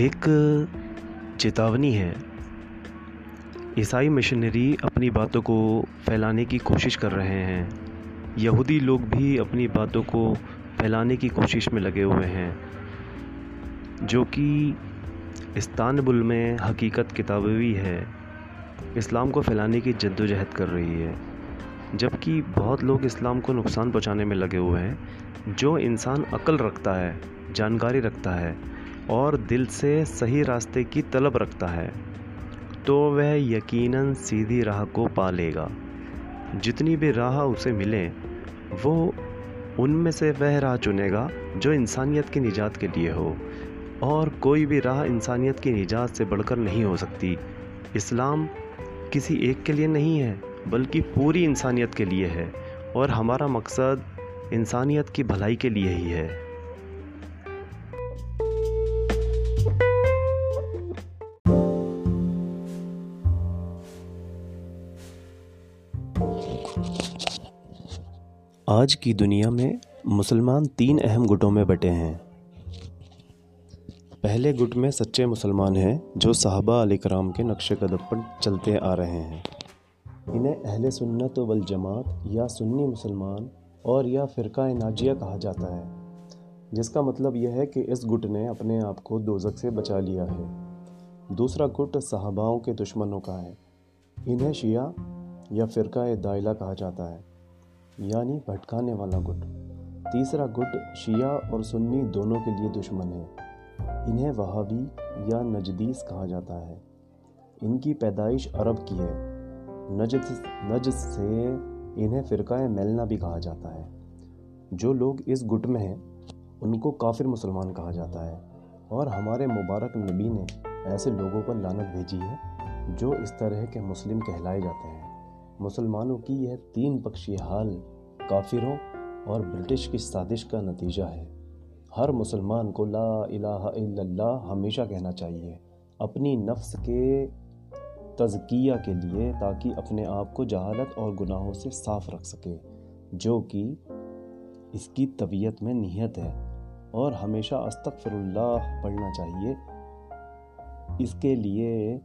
एक चेतावनी है। ईसाई मिशनरी अपनी बातों को फैलाने की कोशिश कर रहे हैं। यहूदी लोग भी अपनी बातों को फैलाने की कोशिश में लगे हुए हैं, जो कि इस्तानबुल में हकीकत किताबी है। इस्लाम को फैलाने की जद्दोजहद कर रही है, जबकि बहुत लोग इस्लाम को नुकसान पहुँचाने में लगे हुए हैं। जो इंसान अकल रखता है, जानकारी रखता है और दिल से सही रास्ते की तलब रखता है तो वह यकीनन सीधी राह को पा लेगा। जितनी भी राह उसे मिले, वो उनमें से वह राह चुनेगा जो इंसानियत की निजात के लिए हो। और कोई भी राह इंसानियत की निजात से बढ़कर नहीं हो सकती। इस्लाम किसी एक के लिए नहीं है, बल्कि पूरी इंसानियत के लिए है, और हमारा मकसद इंसानियत की भलाई के लिए ही है। आज की दुनिया में मुसलमान तीन अहम गुटों में बटे हैं। पहले गुट में सच्चे मुसलमान हैं, जो साहबा अली कराम के नक्श कदम पर चलते आ रहे हैं। इन्हें अहले सुन्नत वल जमात या सुन्नी मुसलमान और या फ़िरका नाजिया कहा जाता है, जिसका मतलब यह है कि इस गुट ने अपने आप को दोजक से बचा लिया है। दूसरा गुट साहबाओं के दुश्मनों का है। इन्हें शिया या फ़िरका दाइला कहा जाता है, यानी भटकाने वाला गुट। तीसरा गुट शिया और सुन्नी दोनों के लिए दुश्मन है। इन्हें वहाबी या नजदीस कहा जाता है। इनकी पैदाइश अरब की है। नजद नजद से इन्हें फ़िरका मेलना भी कहा जाता है। जो लोग इस गुट में हैं, उनको काफिर मुसलमान कहा जाता है। और हमारे मुबारक नबी ने ऐसे लोगों पर लानत भेजी है, जो इस तरह के मुस्लिम कहलाए जाते हैं। मुसलमानों की यह तीन पक्षी हाल काफिरों और ब्रिटिश की साजिश का नतीजा है। हर मुसलमान को ला इलाहा इल्लल्लाह हमेशा कहना चाहिए, अपनी नफ्स के तजकिया के लिए ताकि अपने आप को जहालत और गुनाहों से साफ़ रख सके, जो कि इसकी तबीयत में नीयत है। और हमेशा अस्तगफिरुल्लाह पढ़ना चाहिए। इसके लिए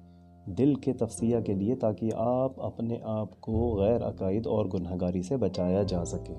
दिल के तफसिया के लिए ताकि आप अपने आप को गैर अकायद और गुनहगारी से बचाया जा सके।